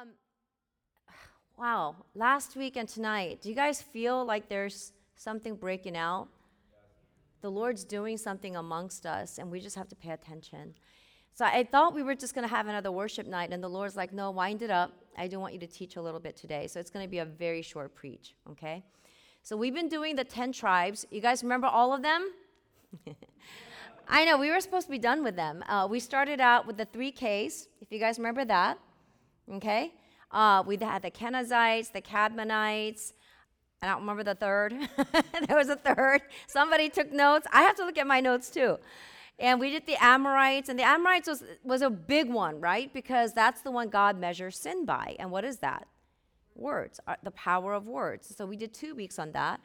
um, wow, last week and tonight, do you guys feel like there's something breaking out? The Lord's doing something amongst us, and we just have to pay attention. So I thought we were just going to have another worship night, and the Lord's like, no, wind it up. I do want you to teach a little bit today. So it's going to be a very short preach, okay? So we've been doing the 10 tribes. You guys remember all of them? I know, we were supposed to be done with them. Uh, we started out with the three Ks, if you guys remember that. Okay? Uh, we had the Kenizzites, the Cadmonites. I don't remember the third. there was a third. Somebody took notes. I have to look at my notes too. And we did the Amorites, and the Amorites was, was a big one, right? Because that's the one God measures sin by. And what is that? Words, uh, the power of words. So we did two weeks on that.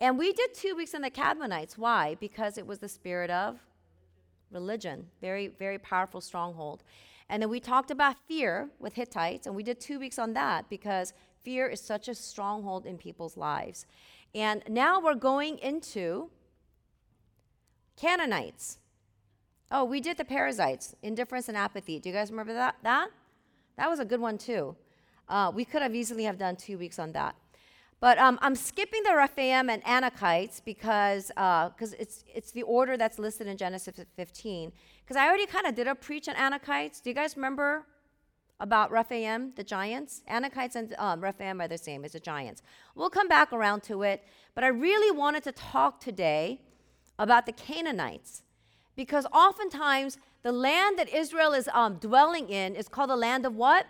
And we did two weeks on the Cadmonites. Why? Because it was the spirit of religion. Very, very powerful stronghold. And then we talked about fear with Hittites, and we did two weeks on that because fear is such a stronghold in people's lives. And now we're going into Canaanites. Oh, we did the Perizzites, indifference and apathy. Do you guys remember that? That, that was a good one too. Uh, we could have easily have done two weeks on that. But um, I'm skipping the Rephaim and Anakites because uh, it's, it's the order that's listed in Genesis 15. Because I already kind of did a preach on Anakites. Do you guys remember about Rephaim, the giants? Anakites and um, Rephaim are the same, as the giants. We'll come back around to it. But I really wanted to talk today about the Canaanites. Because oftentimes the land that Israel is um, dwelling in is called the land of what?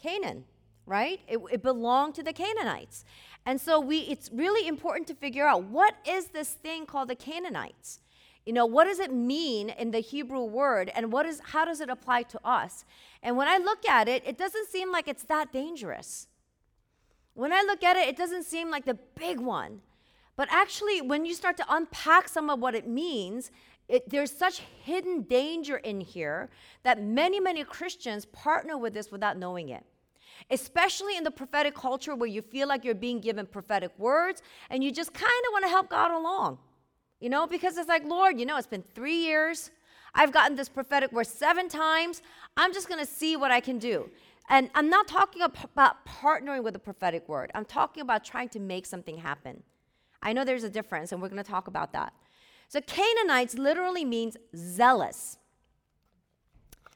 Canaan right? It, it belonged to the Canaanites. And so we, it's really important to figure out what is this thing called the Canaanites? You know, what does it mean in the Hebrew word and what is, how does it apply to us? And when I look at it, it doesn't seem like it's that dangerous. When I look at it, it doesn't seem like the big one. But actually, when you start to unpack some of what it means, it, there's such hidden danger in here that many, many Christians partner with this without knowing it especially in the prophetic culture where you feel like you're being given prophetic words and you just kind of want to help God along. You know, because it's like, Lord, you know, it's been three years. I've gotten this prophetic word seven times. I'm just going to see what I can do. And I'm not talking about partnering with a prophetic word, I'm talking about trying to make something happen. I know there's a difference, and we're going to talk about that. So, Canaanites literally means zealous,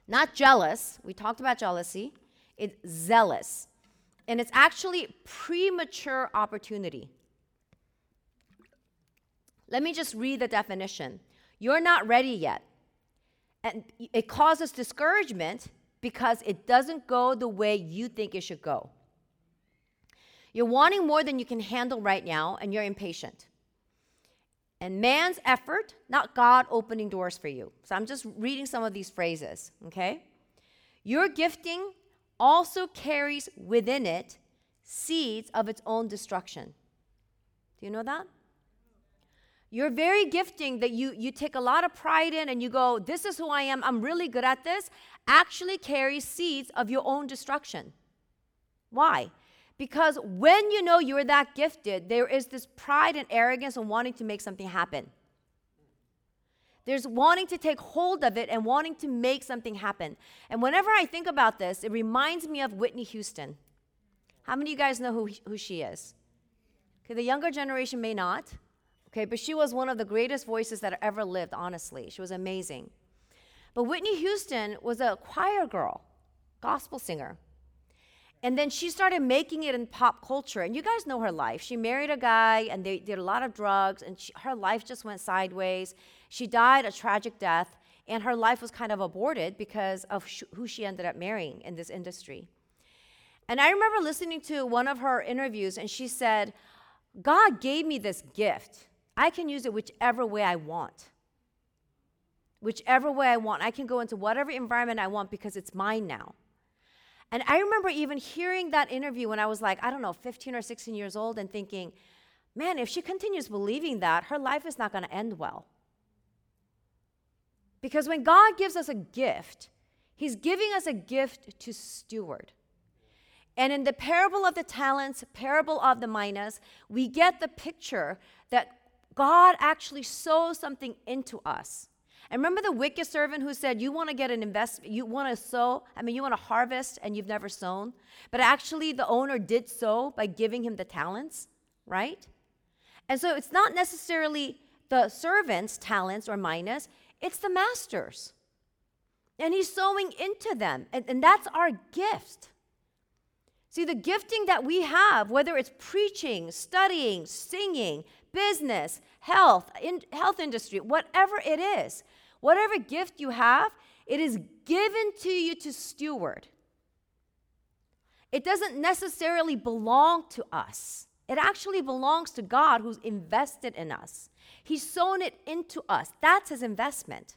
not jealous. We talked about jealousy. It's zealous. And it's actually premature opportunity. Let me just read the definition. You're not ready yet. And it causes discouragement because it doesn't go the way you think it should go. You're wanting more than you can handle right now, and you're impatient. And man's effort, not God opening doors for you. So I'm just reading some of these phrases, okay? Your gifting also carries within it seeds of its own destruction. Do you know that? Your very gifting that you, you take a lot of pride in and you go, This is who I am, I'm really good at this, actually carries seeds of your own destruction. Why? Because when you know you're that gifted, there is this pride and arrogance and wanting to make something happen. There's wanting to take hold of it and wanting to make something happen. And whenever I think about this, it reminds me of Whitney Houston. How many of you guys know who, who she is? Okay, the younger generation may not. Okay, but she was one of the greatest voices that ever lived, honestly. She was amazing. But Whitney Houston was a choir girl, gospel singer. And then she started making it in pop culture. And you guys know her life. She married a guy and they did a lot of drugs, and she, her life just went sideways. She died a tragic death, and her life was kind of aborted because of sh- who she ended up marrying in this industry. And I remember listening to one of her interviews, and she said, God gave me this gift. I can use it whichever way I want. Whichever way I want. I can go into whatever environment I want because it's mine now. And I remember even hearing that interview when I was like, I don't know, 15 or 16 years old, and thinking, man, if she continues believing that, her life is not going to end well. Because when God gives us a gift, He's giving us a gift to steward. And in the parable of the talents, parable of the minas, we get the picture that God actually sows something into us. And remember the wicked servant who said, You want to get an investment, you want to sow, I mean, you want to harvest and you've never sown? But actually, the owner did sow by giving him the talents, right? And so it's not necessarily the servant's talents or minas, it's the master's. And he's sowing into them. And, and that's our gift. See, the gifting that we have, whether it's preaching, studying, singing, business, health, in, health industry, whatever it is, whatever gift you have, it is given to you to steward. It doesn't necessarily belong to us. It actually belongs to God who's invested in us. He's sown it into us. That's his investment.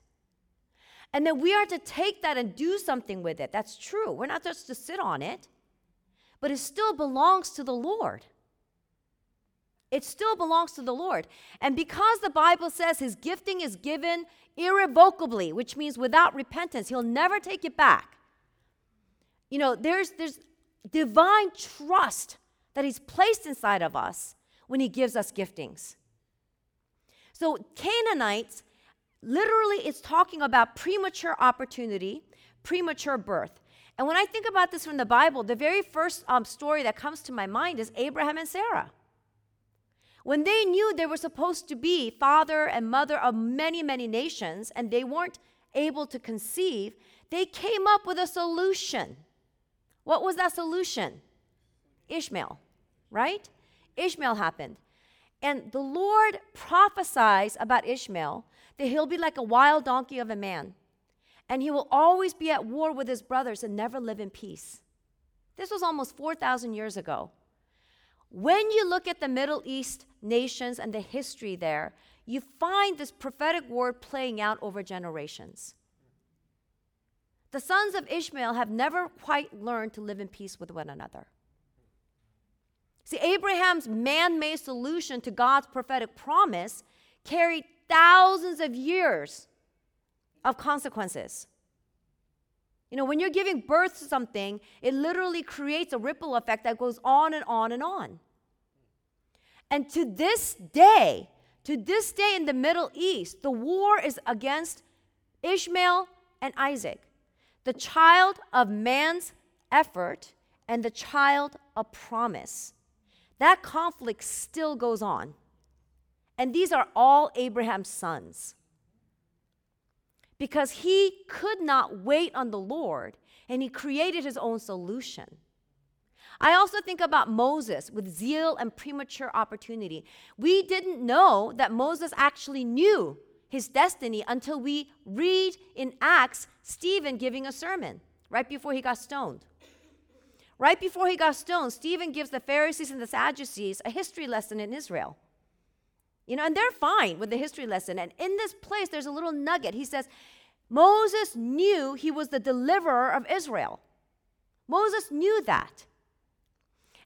And then we are to take that and do something with it. That's true. We're not just to sit on it, but it still belongs to the Lord. It still belongs to the Lord. And because the Bible says his gifting is given irrevocably, which means without repentance, he'll never take it back. You know, there's, there's divine trust that he's placed inside of us when he gives us giftings. So, Canaanites literally it's talking about premature opportunity, premature birth. And when I think about this from the Bible, the very first um, story that comes to my mind is Abraham and Sarah. When they knew they were supposed to be father and mother of many, many nations, and they weren't able to conceive, they came up with a solution. What was that solution? Ishmael, right? Ishmael happened. And the Lord prophesies about Ishmael that he'll be like a wild donkey of a man, and he will always be at war with his brothers and never live in peace. This was almost 4,000 years ago. When you look at the Middle East nations and the history there, you find this prophetic word playing out over generations. The sons of Ishmael have never quite learned to live in peace with one another. See, Abraham's man made solution to God's prophetic promise carried thousands of years of consequences. You know, when you're giving birth to something, it literally creates a ripple effect that goes on and on and on. And to this day, to this day in the Middle East, the war is against Ishmael and Isaac, the child of man's effort and the child of promise. That conflict still goes on. And these are all Abraham's sons because he could not wait on the Lord and he created his own solution. I also think about Moses with zeal and premature opportunity. We didn't know that Moses actually knew his destiny until we read in Acts Stephen giving a sermon right before he got stoned. Right before he got stoned, Stephen gives the Pharisees and the Sadducees a history lesson in Israel. You know, and they're fine with the history lesson. And in this place, there's a little nugget. He says, Moses knew he was the deliverer of Israel. Moses knew that.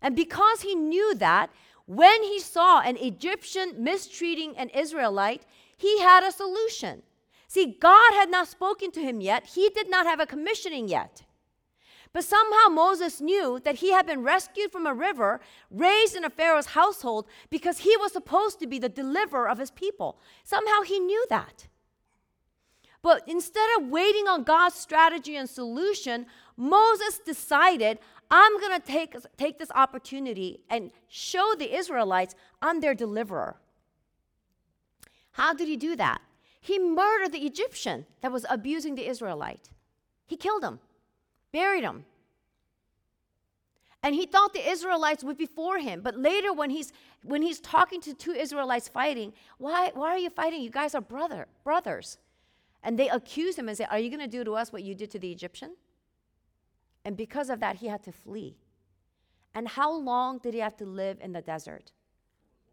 And because he knew that, when he saw an Egyptian mistreating an Israelite, he had a solution. See, God had not spoken to him yet, he did not have a commissioning yet. But somehow Moses knew that he had been rescued from a river, raised in a Pharaoh's household, because he was supposed to be the deliverer of his people. Somehow he knew that. But instead of waiting on God's strategy and solution, Moses decided, I'm going to take, take this opportunity and show the Israelites I'm their deliverer. How did he do that? He murdered the Egyptian that was abusing the Israelite. He killed him buried him. And he thought the Israelites would be for him. But later, when he's, when he's talking to two Israelites fighting, why, why are you fighting? You guys are brother, brothers. And they accuse him and say, Are you going to do to us what you did to the Egyptian? And because of that, he had to flee. And how long did he have to live in the desert?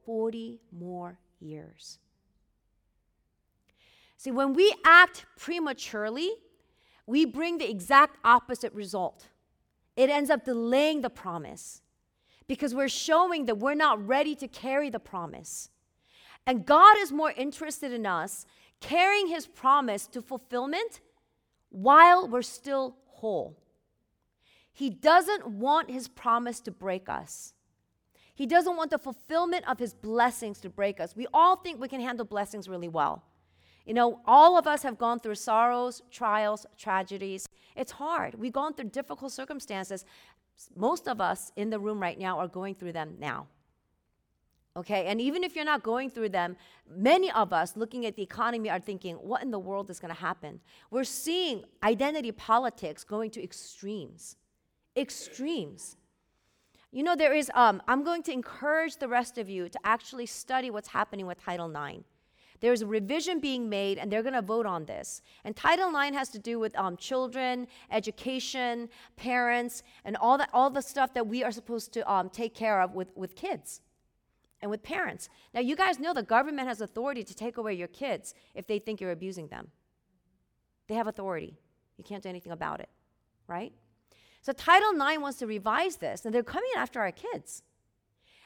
40 more years. See, when we act prematurely, we bring the exact opposite result. It ends up delaying the promise because we're showing that we're not ready to carry the promise. And God is more interested in us carrying his promise to fulfillment while we're still whole. He doesn't want his promise to break us. He doesn't want the fulfillment of his blessings to break us. We all think we can handle blessings really well. You know, all of us have gone through sorrows, trials, tragedies. It's hard. We've gone through difficult circumstances. Most of us in the room right now are going through them now. Okay, and even if you're not going through them, many of us looking at the economy are thinking, what in the world is going to happen? We're seeing identity politics going to extremes. Extremes. You know, there is, um, I'm going to encourage the rest of you to actually study what's happening with Title IX. There's a revision being made, and they're going to vote on this. And Title IX has to do with um, children, education, parents, and all, that, all the stuff that we are supposed to um, take care of with, with kids and with parents. Now, you guys know the government has authority to take away your kids if they think you're abusing them. They have authority. You can't do anything about it, right? So, Title IX wants to revise this, and they're coming after our kids.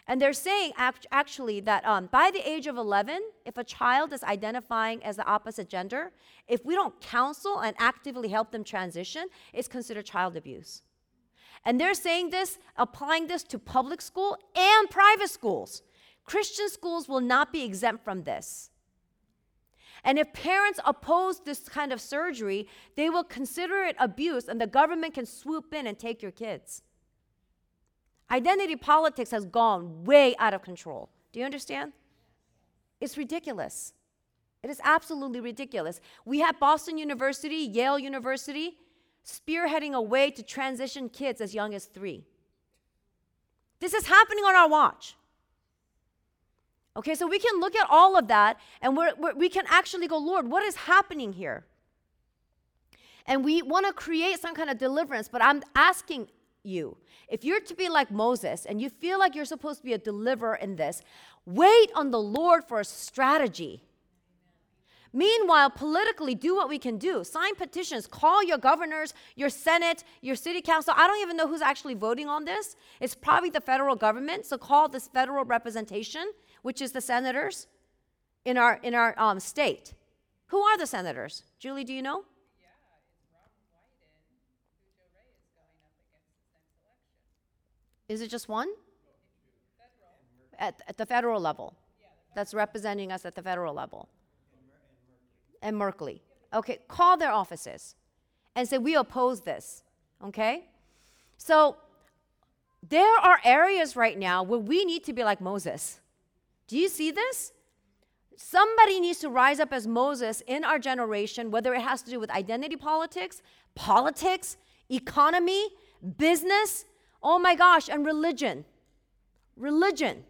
And they're saying act- actually that um, by the age of 11, if a child is identifying as the opposite gender, if we don't counsel and actively help them transition, it's considered child abuse. And they're saying this, applying this to public school and private schools. Christian schools will not be exempt from this. And if parents oppose this kind of surgery, they will consider it abuse and the government can swoop in and take your kids. Identity politics has gone way out of control. Do you understand? It's ridiculous. It is absolutely ridiculous. We have Boston University, Yale University, spearheading a way to transition kids as young as three. This is happening on our watch. Okay, so we can look at all of that and we're, we're, we can actually go, Lord, what is happening here? And we want to create some kind of deliverance, but I'm asking you. If you're to be like Moses and you feel like you're supposed to be a deliverer in this, wait on the Lord for a strategy. Meanwhile, politically, do what we can do. Sign petitions, call your governors, your Senate, your city council. I don't even know who's actually voting on this. It's probably the federal government. So call this federal representation, which is the senators in our, in our um, state. Who are the senators? Julie, do you know? Is it just one? At, at the federal level. That's representing us at the federal level. And Merkley. Okay, call their offices and say, we oppose this. Okay? So there are areas right now where we need to be like Moses. Do you see this? Somebody needs to rise up as Moses in our generation, whether it has to do with identity politics, politics, economy, business, Oh my gosh, and religion. Religion.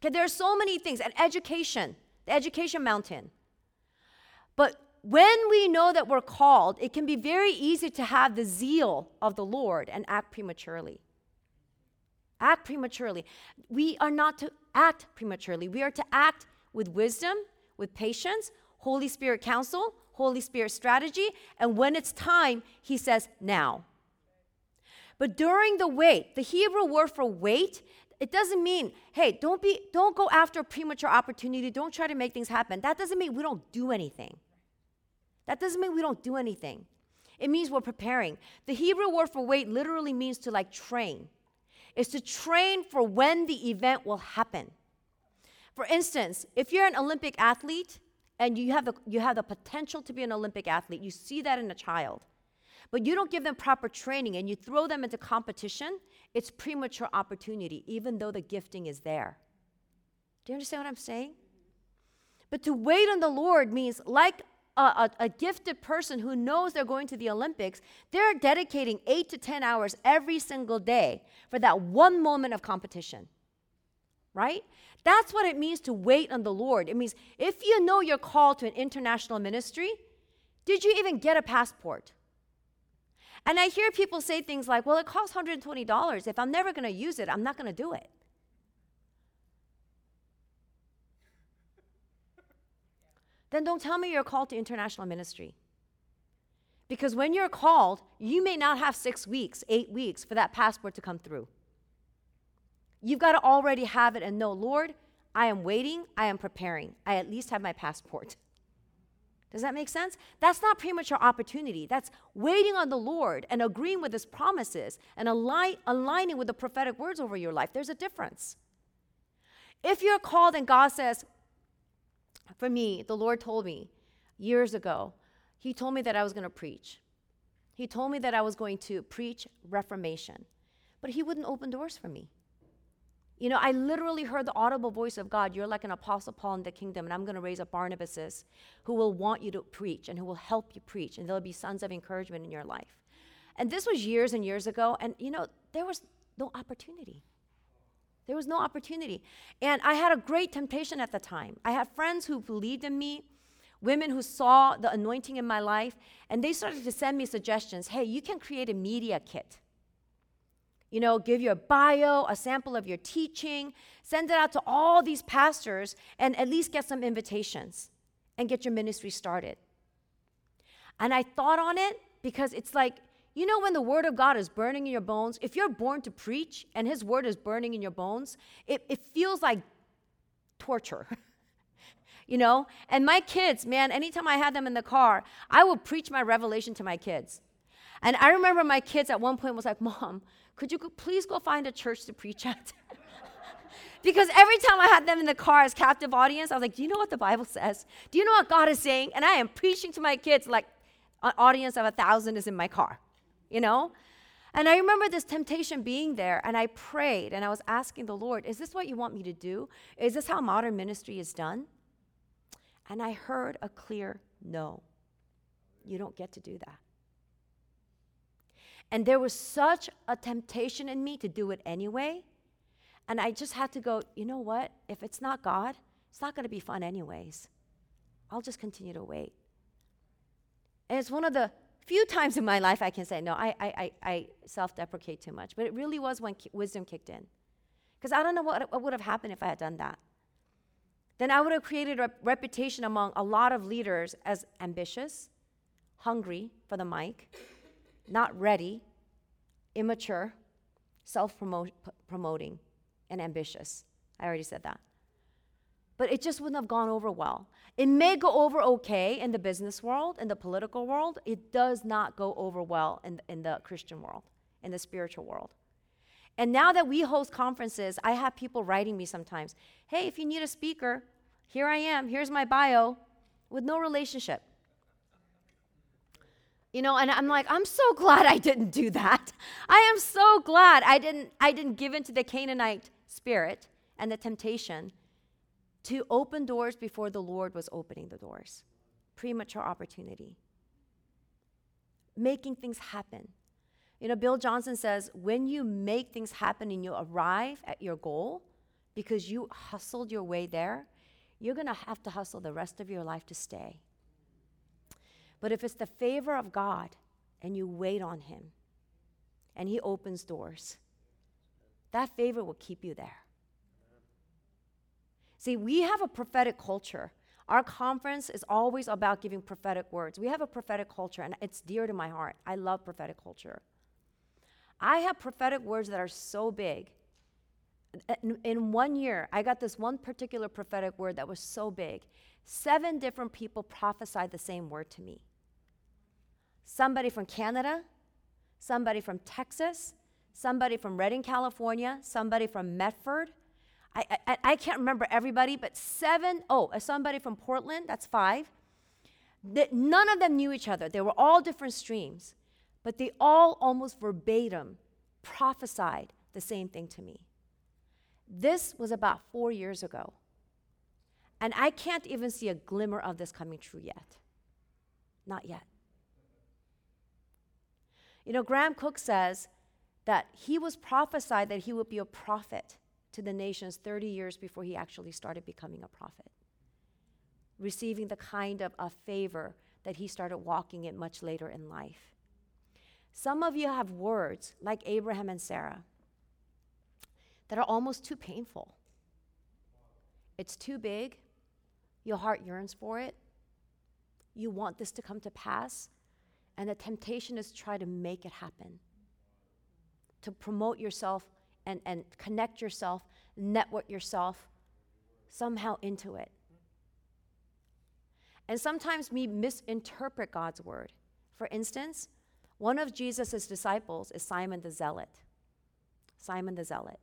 Okay, there are so many things, and education, the education mountain. But when we know that we're called, it can be very easy to have the zeal of the Lord and act prematurely. Act prematurely. We are not to act prematurely. We are to act with wisdom, with patience, Holy Spirit counsel, Holy Spirit strategy, and when it's time, He says, now. But during the wait, the Hebrew word for wait, it doesn't mean, hey, don't be don't go after a premature opportunity, don't try to make things happen. That doesn't mean we don't do anything. That doesn't mean we don't do anything. It means we're preparing. The Hebrew word for wait literally means to like train. It's to train for when the event will happen. For instance, if you're an Olympic athlete and you have the, you have the potential to be an Olympic athlete, you see that in a child but you don't give them proper training and you throw them into competition, it's premature opportunity, even though the gifting is there. Do you understand what I'm saying? But to wait on the Lord means, like a, a, a, gifted person who knows they're going to the Olympics, they're dedicating eight to 10 hours every single day for that one moment of competition. Right? That's what it means to wait on the Lord. It means if you know you're called to an international ministry, did you even get a passport? And I hear people say things like, well, it costs $120. If I'm never going to use it, I'm not going to do it. then don't tell me you're called to international ministry. Because when you're called, you may not have six weeks, eight weeks for that passport to come through. You've got to already have it and know, Lord, I am waiting, I am preparing. I at least have my passport. Does that make sense? That's not premature opportunity. That's waiting on the Lord and agreeing with His promises and align, aligning with the prophetic words over your life. There's a difference. If you're called and God says, for me, the Lord told me, years ago, he told me that I was going to preach. He told me that I was going to preach reformation, but he wouldn't open doors for me. You know, I literally heard the audible voice of God. You're like an apostle Paul in the kingdom, and I'm going to raise up Barnabases who will want you to preach and who will help you preach, and there'll be sons of encouragement in your life. And this was years and years ago, and you know, there was no opportunity. There was no opportunity. And I had a great temptation at the time. I had friends who believed in me, women who saw the anointing in my life, and they started to send me suggestions. Hey, you can create a media kit. You know, give your bio, a sample of your teaching, send it out to all these pastors, and at least get some invitations and get your ministry started. And I thought on it because it's like, you know, when the word of God is burning in your bones, if you're born to preach and his word is burning in your bones, it, it feels like torture. you know? And my kids, man, anytime I had them in the car, I would preach my revelation to my kids. And I remember my kids at one point was like, Mom, could you please go find a church to preach at? because every time I had them in the car as captive audience, I was like, Do you know what the Bible says? Do you know what God is saying? And I am preaching to my kids like an audience of a thousand is in my car you know? And I remember this temptation being there, and I prayed and I was asking the Lord, Is this what you want me to do? Is this how modern ministry is done? And I heard a clear no. You don't get to do that. And there was such a temptation in me to do it anyway. And I just had to go, you know what? If it's not God, it's not going to be fun anyways. I'll just continue to wait. And it's one of the few times in my life I can say, no, I, I, I, self deprecate too much. But it really was when ki- wisdom kicked in. Because I don't know what, what would have happened if I had done that. Then I would have created a reputation among a lot of leaders as ambitious, hungry for the mic, not ready, immature, self promoting, and ambitious. I already said that but it just wouldn't have gone over well. It may go over okay in the business world, in the political world. It does not go over well in, in the Christian world, in the spiritual world. And now that we host conferences, I have people writing me sometimes hey, if you need a speaker, here I am, here's my bio, with no relationship. You know, and I'm like, I'm so glad I didn't do that. I am so glad I didn't I didn't give in to the Canaanite spirit and the temptation to open doors before the Lord was opening the doors. Premature opportunity. Making things happen. You know, Bill Johnson says when you make things happen and you arrive at your goal because you hustled your way there, you're going to have to hustle the rest of your life to stay. But if it's the favor of God and you wait on Him and He opens doors, that favor will keep you there. See, we have a prophetic culture. Our conference is always about giving prophetic words. We have a prophetic culture, and it's dear to my heart. I love prophetic culture. I have prophetic words that are so big. In, one year, I got this one particular prophetic word that was so big. Seven different people prophesied the same word to me somebody from Canada, somebody from Texas, somebody from Redding, California, somebody from Medford, I, I, I can't remember everybody, but seven, oh, somebody from Portland, that's five. None of them knew each other. They were all different streams, but they all almost verbatim prophesied the same thing to me. This was about four years ago. And I can't even see a glimmer of this coming true yet. Not yet. You know, Graham Cooke says that he was prophesied that he would be a prophet to the nations 30 years before he actually started becoming a prophet, receiving the kind of a favor that he started walking in much later in life. Some of you have words like Abraham and Sarah that are almost too painful. It's too big. Your heart yearns for it. You want this to come to pass. And the temptation is try to make it happen, to promote yourself and, and connect yourself, network yourself somehow into it. And sometimes we misinterpret God's word. For instance, one of Jesus' disciples is Simon the Zealot. Simon the Zealot.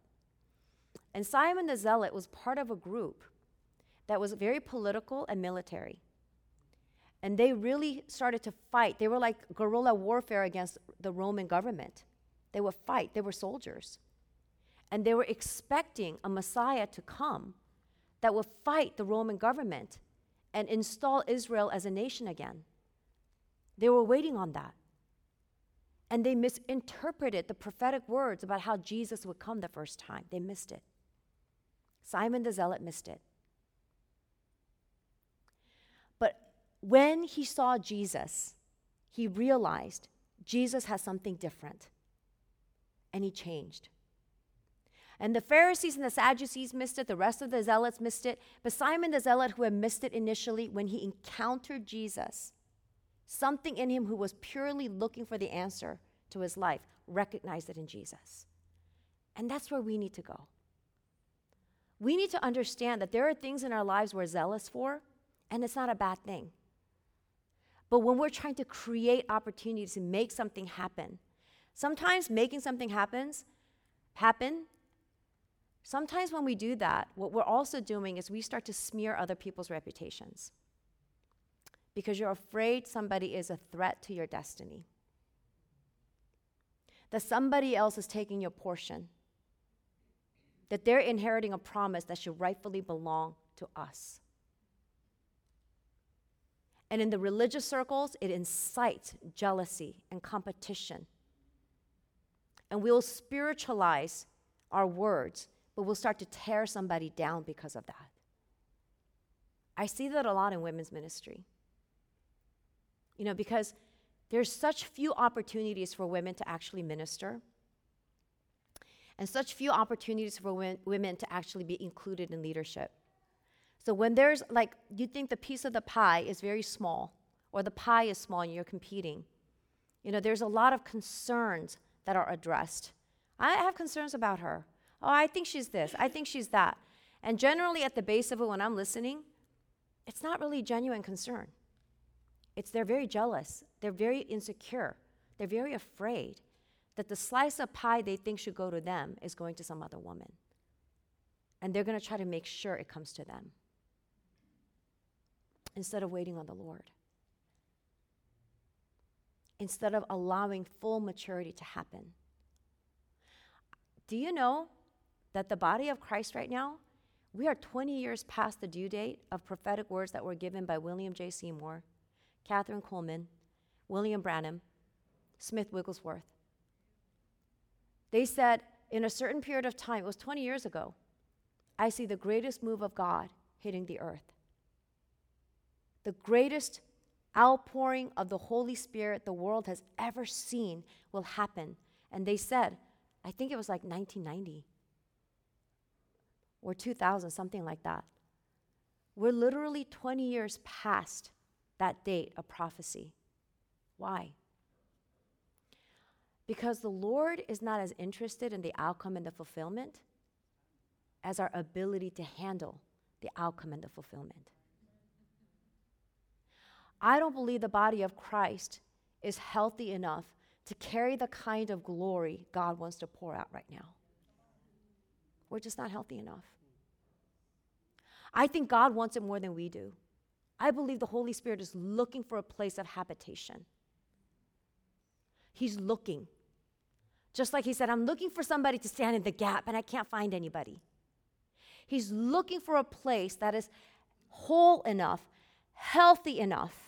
And Simon the Zealot was part of a group that was very political and military. And they really started to fight. They were like guerrilla warfare against the Roman government. They would fight, they were soldiers. And they were expecting a Messiah to come that would fight the Roman government and install Israel as a nation again. They were waiting on that. And they misinterpreted the prophetic words about how Jesus would come the first time. They missed it. Simon the Zealot missed it. But when he saw Jesus, he realized Jesus has something different. And he changed. And the Pharisees and the Sadducees missed it, the rest of the Zealots missed it. But Simon the Zealot, who had missed it initially, when he encountered Jesus, something in him who was purely looking for the answer to his life recognized it in Jesus. And that's where we need to go. We need to understand that there are things in our lives we're zealous for, and it's not a bad thing. But when we're trying to create opportunities to make something happen, sometimes making something happens happen Sometimes when we do that, what we're also doing is we start to smear other people's reputations. Because you're afraid somebody is a threat to your destiny, that somebody else is taking your portion, that they're inheriting a promise that should rightfully belong to us. And in the religious circles, it incites jealousy and competition. And we'll spiritualize our words but we'll start to tear somebody down because of that. I see that a lot in women's ministry. You know, because there's such few opportunities for women to actually minister, and such few opportunities for women to actually be included in leadership. So when there's like, you think the piece of the pie is very small, or the pie is small and you're competing, you know, there's a lot of concerns that are addressed. I have concerns about her. Oh, I think she's this. I think she's that. And generally, at the base of it, when I'm listening, it's not really genuine concern. It's they're very jealous. They're very insecure. They're very afraid that the slice of pie they think should go to them is going to some other woman. And they're going to try to make sure it comes to them instead of waiting on the Lord. Instead of allowing full maturity to happen. Do you know that the body of Christ right now, we are 20 years past the due date of prophetic words that were given by William J. Seymour, Kathryn Kuhlman, William Branham, Smith Wigglesworth. They said in a certain period of time, it was 20 years ago, I see the greatest move of God hitting the earth. The greatest outpouring of the Holy Spirit the world has ever seen will happen. And they said, I think it was like 1990 or 2000, something like that. We're literally 20 years past that date of prophecy. Why? Because the Lord is not as interested in the outcome and the fulfillment as our ability to handle the outcome and the fulfillment. I don't believe the body of Christ is healthy enough to carry the kind of glory God wants to pour out right now. We're just not healthy enough. I think God wants it more than we do. I believe the Holy Spirit is looking for a place of habitation. He's looking. Just like He said, I'm looking for somebody to stand in the gap, and I can't find anybody. He's looking for a place that is whole enough, healthy enough,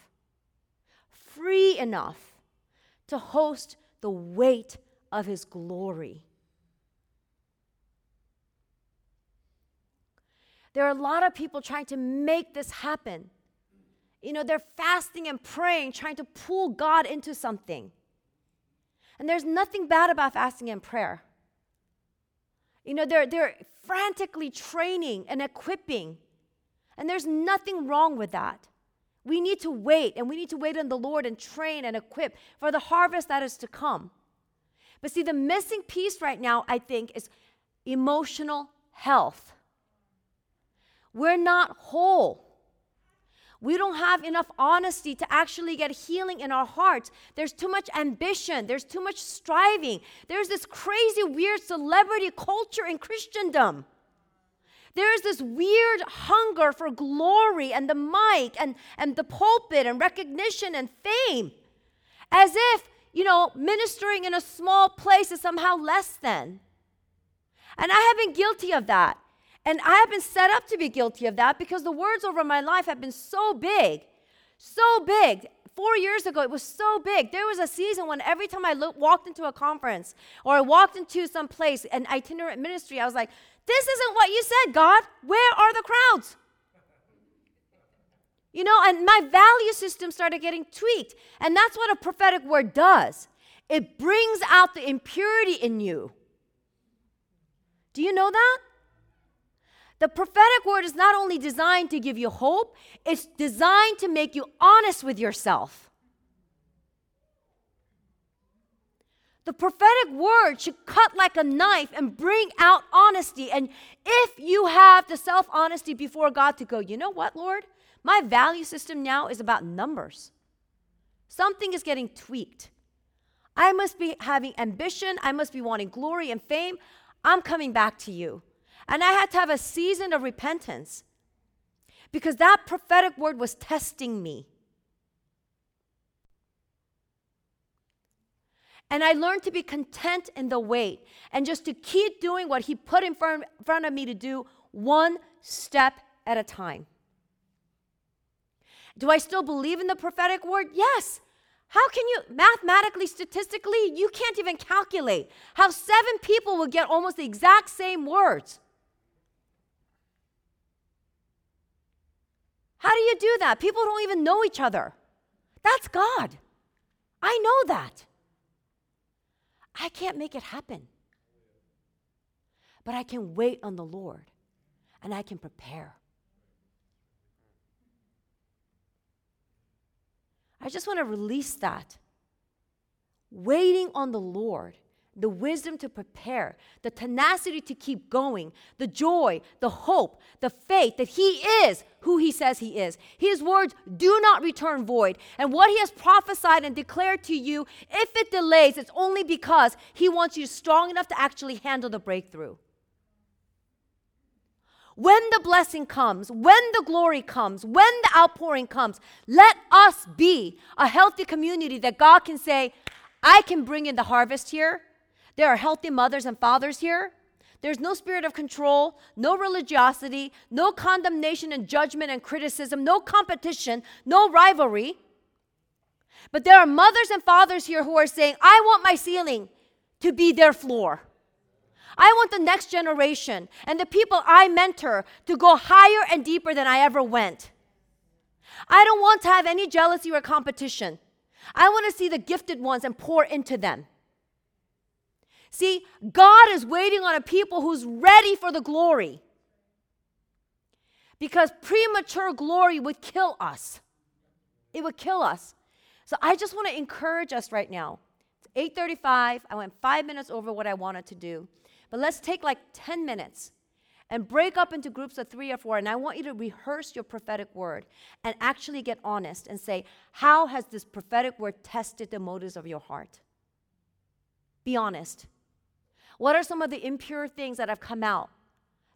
free enough to host the weight of His glory. There are a lot of people trying to make this happen. You know, they're fasting and praying, trying to pull God into something. And there's nothing bad about fasting and prayer. You know, they're, they're frantically training and equipping, and there's nothing wrong with that. We need to wait, and we need to wait on the Lord and train and equip for the harvest that is to come. But see, the missing piece right now, I think, is emotional health. We're not whole. We don't have enough honesty to actually get healing in our hearts. There's too much ambition. There's too much striving. There's this crazy, weird celebrity culture in Christendom. There's this weird hunger for glory and the mic and, and the pulpit and recognition and fame. As if, you know, ministering in a small place is somehow less than. And I have been guilty of that. And I have been set up to be guilty of that because the words over my life have been so big, so big. Four years ago, it was so big. There was a season when every time I walked into a conference or I walked into some place, an itinerant ministry, I was like, this isn't what you said, God. Where are the crowds? You know, and my value system started getting tweaked. And that's what a prophetic word does it brings out the impurity in you. Do you know that? The prophetic word is not only designed to give you hope, it's designed to make you honest with yourself. The prophetic word should cut like a knife and bring out honesty. And if you have the self honesty before God to go, you know what, Lord? My value system now is about numbers. Something is getting tweaked. I must be having ambition. I must be wanting glory and fame. I'm coming back to you. And I had to have a season of repentance because that prophetic word was testing me. And I learned to be content in the wait and just to keep doing what He put in front, front of me to do one step at a time. Do I still believe in the prophetic word? Yes. How can you, mathematically, statistically, you can't even calculate how seven people will get almost the exact same words. How do you do that? People don't even know each other. That's God. I know that. I can't make it happen. But I can wait on the Lord and I can prepare. I just want to release that. Waiting on the Lord the wisdom to prepare, the tenacity to keep going, the joy, the hope, the faith that He is who He says He is. His words do not return void. And what He has prophesied and declared to you, if it delays, it's only because He wants you strong enough to actually handle the breakthrough. When the blessing comes, when the glory comes, when the outpouring comes, let us be a healthy community that God can say, I can bring in the harvest here there are healthy mothers and fathers here. There's no spirit of control, no religiosity, no condemnation and judgment and criticism, no competition, no rivalry. But there are mothers and fathers here who are saying, I want my ceiling to be their floor. I want the next generation and the people I mentor to go higher and deeper than I ever went. I don't want to have any jealousy or competition. I want to see the gifted ones and pour into them. See, God is waiting on a people who's ready for the glory. Because premature glory would kill us. It would kill us. So I just want to encourage us right now. It's 8:35. I went 5 minutes over what I wanted to do. But let's take like 10 minutes and break up into groups of 3 or 4 and I want you to rehearse your prophetic word and actually get honest and say, "How has this prophetic word tested the motives of your heart?" Be honest. What are some of the impure things that have come out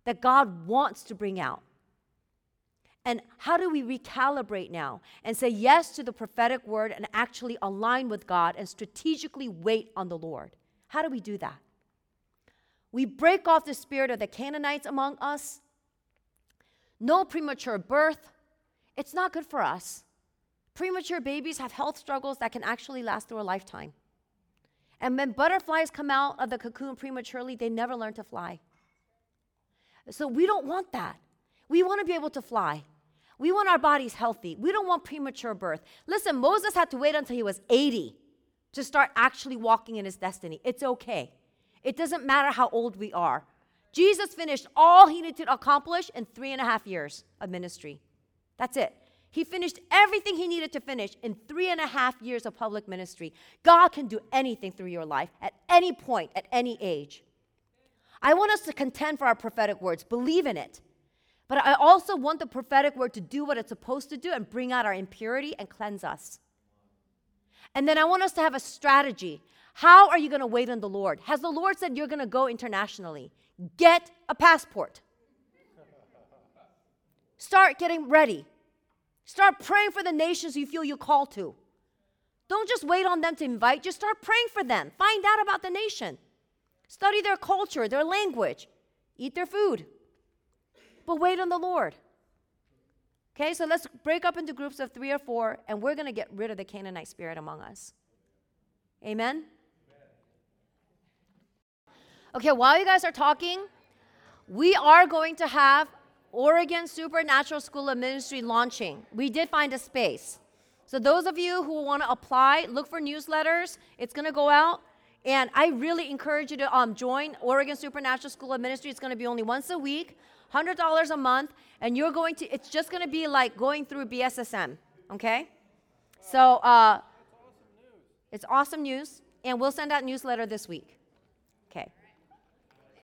that God wants to bring out? And how do we recalibrate now and say yes to the prophetic word and actually align with God and strategically wait on the Lord? How do we do that? We break off the spirit of the Canaanites among us. No premature birth. It's not good for us. Premature babies have health struggles that can actually last through a lifetime. And when butterflies come out of the cocoon prematurely, they never learn to fly. So we don't want that. We want to be able to fly. We want our bodies healthy. We don't want premature birth. Listen, Moses had to wait until he was 80 to start actually walking in his destiny. It's okay. It doesn't matter how old we are. Jesus finished all he needed to accomplish in three and a half years of ministry. That's it. He finished everything he needed to finish in three and a half years of public ministry. God can do anything through your life at any point, at any age. I want us to contend for our prophetic words, believe in it. But I also want the prophetic word to do what it's supposed to do and bring out our impurity and cleanse us. And then I want us to have a strategy. How are you going to wait on the Lord? Has the Lord said you're going to go internationally? Get a passport. Start getting ready. Start praying for the nations you feel you're called to. Don't just wait on them to invite, just start praying for them. Find out about the nation. Study their culture, their language, eat their food. But wait on the Lord. Okay, so let's break up into groups of three or four, and we're going to get rid of the Canaanite spirit among us. Amen? Okay, while you guys are talking, we are going to have Oregon Supernatural School of Ministry launching. We did find a space. So, those of you who want to apply, look for newsletters. It's going to go out. And I really encourage you to um, join Oregon Supernatural School of Ministry. It's going to be only once a week, $100 a month. And you're going to, it's just going to be like going through BSSM, okay? So, uh, it's awesome news. And we'll send out newsletter this week. Okay.